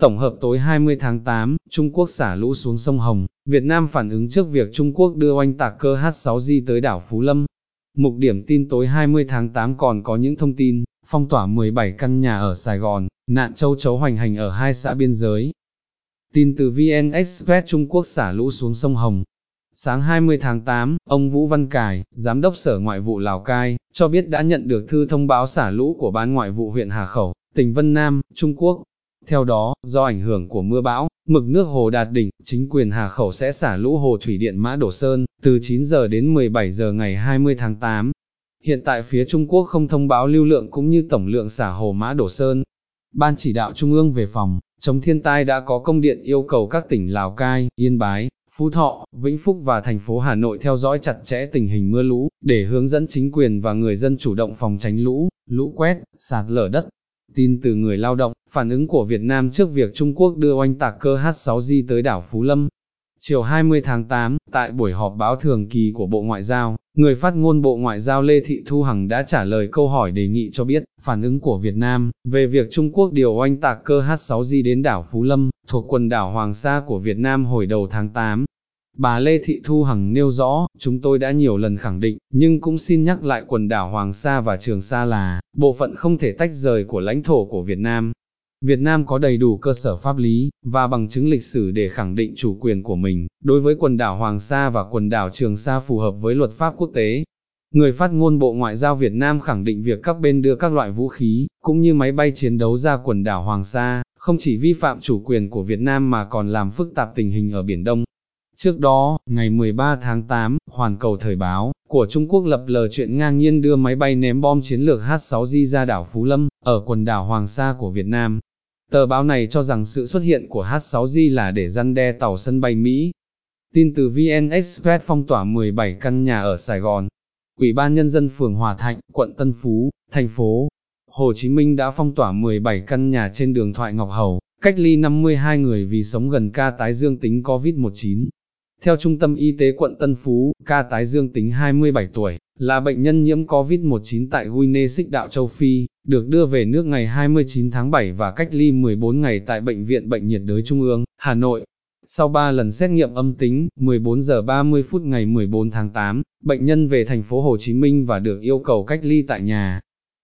Tổng hợp tối 20 tháng 8, Trung Quốc xả lũ xuống sông Hồng, Việt Nam phản ứng trước việc Trung Quốc đưa oanh tạc cơ H6J tới đảo Phú Lâm. Mục điểm tin tối 20 tháng 8 còn có những thông tin, phong tỏa 17 căn nhà ở Sài Gòn, nạn châu chấu hoành hành ở hai xã biên giới. Tin từ VN Express Trung Quốc xả lũ xuống sông Hồng. Sáng 20 tháng 8, ông Vũ Văn Cải, Giám đốc Sở Ngoại vụ Lào Cai, cho biết đã nhận được thư thông báo xả lũ của Ban Ngoại vụ huyện Hà Khẩu, tỉnh Vân Nam, Trung Quốc. Theo đó, do ảnh hưởng của mưa bão, mực nước hồ đạt đỉnh, chính quyền Hà Khẩu sẽ xả lũ hồ thủy điện Mã Đổ Sơn, từ 9 giờ đến 17 giờ ngày 20 tháng 8. Hiện tại phía Trung Quốc không thông báo lưu lượng cũng như tổng lượng xả hồ Mã Đổ Sơn. Ban chỉ đạo Trung ương về phòng, chống thiên tai đã có công điện yêu cầu các tỉnh Lào Cai, Yên Bái, Phú Thọ, Vĩnh Phúc và thành phố Hà Nội theo dõi chặt chẽ tình hình mưa lũ, để hướng dẫn chính quyền và người dân chủ động phòng tránh lũ, lũ quét, sạt lở đất. Tin từ người lao động, phản ứng của Việt Nam trước việc Trung Quốc đưa oanh tạc cơ H6J tới đảo Phú Lâm. Chiều 20 tháng 8, tại buổi họp báo thường kỳ của Bộ Ngoại giao, người phát ngôn Bộ Ngoại giao Lê Thị Thu Hằng đã trả lời câu hỏi đề nghị cho biết, phản ứng của Việt Nam, về việc Trung Quốc điều oanh tạc cơ H6J đến đảo Phú Lâm, thuộc quần đảo Hoàng Sa của Việt Nam hồi đầu tháng 8. Bà Lê Thị Thu Hằng nêu rõ, chúng tôi đã nhiều lần khẳng định, nhưng cũng xin nhắc lại quần đảo Hoàng Sa và Trường Sa là, bộ phận không thể tách rời của lãnh thổ của Việt Nam. Việt Nam có đầy đủ cơ sở pháp lý, và bằng chứng lịch sử để khẳng định chủ quyền của mình, đối với quần đảo Hoàng Sa và quần đảo Trường Sa phù hợp với luật pháp quốc tế. Người phát ngôn Bộ Ngoại giao Việt Nam khẳng định việc các bên đưa các loại vũ khí, cũng như máy bay chiến đấu ra quần đảo Hoàng Sa, không chỉ vi phạm chủ quyền của Việt Nam mà còn làm phức tạp tình hình ở Biển Đông. Trước đó, ngày 13 tháng 8, Hoàn Cầu Thời báo, của Trung Quốc lập lờ chuyện ngang nhiên đưa máy bay ném bom chiến lược H-6J ra đảo Phú Lâm, ở quần đảo Hoàng Sa của Việt Nam. Tờ báo này cho rằng sự xuất hiện của H-6J là để răn đe tàu sân bay Mỹ. Tin từ VN Express phong tỏa 17 căn nhà ở Sài Gòn. Ủy ban Nhân dân phường Hòa Thạnh, quận Tân Phú, thành phố Hồ Chí Minh đã phong tỏa 17 căn nhà trên đường Thoại Ngọc Hầu, cách ly 52 người vì sống gần ca tái dương tính COVID-19. Theo Trung tâm Y tế quận Tân Phú, ca tái dương tính 27 tuổi, là bệnh nhân nhiễm COVID-19 tại Guinea Xích Đạo Châu Phi, được đưa về nước ngày 29 tháng 7 và cách ly 14 ngày tại Bệnh viện Bệnh nhiệt đới Trung ương, Hà Nội. Sau 3 lần xét nghiệm âm tính, 14 giờ 30 phút ngày 14 tháng 8, bệnh nhân về thành phố Hồ Chí Minh và được yêu cầu cách ly tại nhà.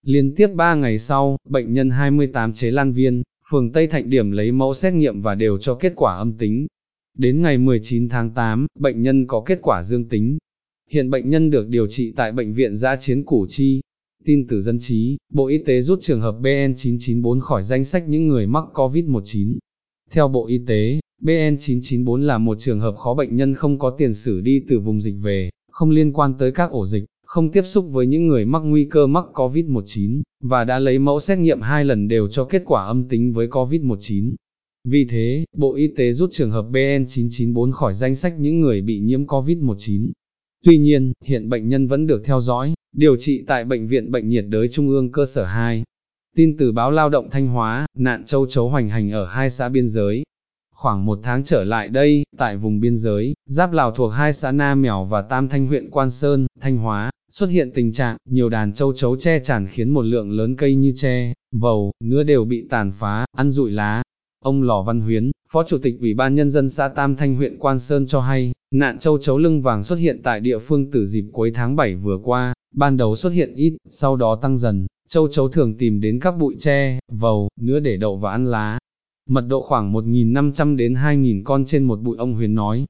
Liên tiếp 3 ngày sau, bệnh nhân 28 chế Lan Viên, phường Tây Thạnh Điểm lấy mẫu xét nghiệm và đều cho kết quả âm tính. Đến ngày 19 tháng 8, bệnh nhân có kết quả dương tính. Hiện bệnh nhân được điều trị tại Bệnh viện Giã Chiến Củ Chi. Tin từ dân trí, Bộ Y tế rút trường hợp BN994 khỏi danh sách những người mắc COVID-19. Theo Bộ Y tế, BN994 là một trường hợp khó bệnh nhân không có tiền sử đi từ vùng dịch về, không liên quan tới các ổ dịch, không tiếp xúc với những người mắc nguy cơ mắc COVID-19, và đã lấy mẫu xét nghiệm hai lần đều cho kết quả âm tính với COVID-19. Vì thế, Bộ Y tế rút trường hợp BN994 khỏi danh sách những người bị nhiễm COVID-19. Tuy nhiên, hiện bệnh nhân vẫn được theo dõi, điều trị tại Bệnh viện Bệnh nhiệt đới Trung ương cơ sở 2. Tin từ báo Lao động Thanh Hóa, nạn châu chấu hoành hành ở hai xã biên giới. Khoảng một tháng trở lại đây, tại vùng biên giới, giáp Lào thuộc hai xã Na Mèo và Tam Thanh huyện Quan Sơn, Thanh Hóa, xuất hiện tình trạng, nhiều đàn châu chấu che chản khiến một lượng lớn cây như tre, vầu, nứa đều bị tàn phá, ăn rụi lá, Ông Lò Văn Huyến, Phó Chủ tịch Ủy ban Nhân dân xã Tam Thanh huyện Quan Sơn cho hay, nạn châu chấu lưng vàng xuất hiện tại địa phương từ dịp cuối tháng 7 vừa qua, ban đầu xuất hiện ít, sau đó tăng dần, châu chấu thường tìm đến các bụi tre, vầu, nứa để đậu và ăn lá. Mật độ khoảng 1.500 đến 2.000 con trên một bụi ông Huyến nói.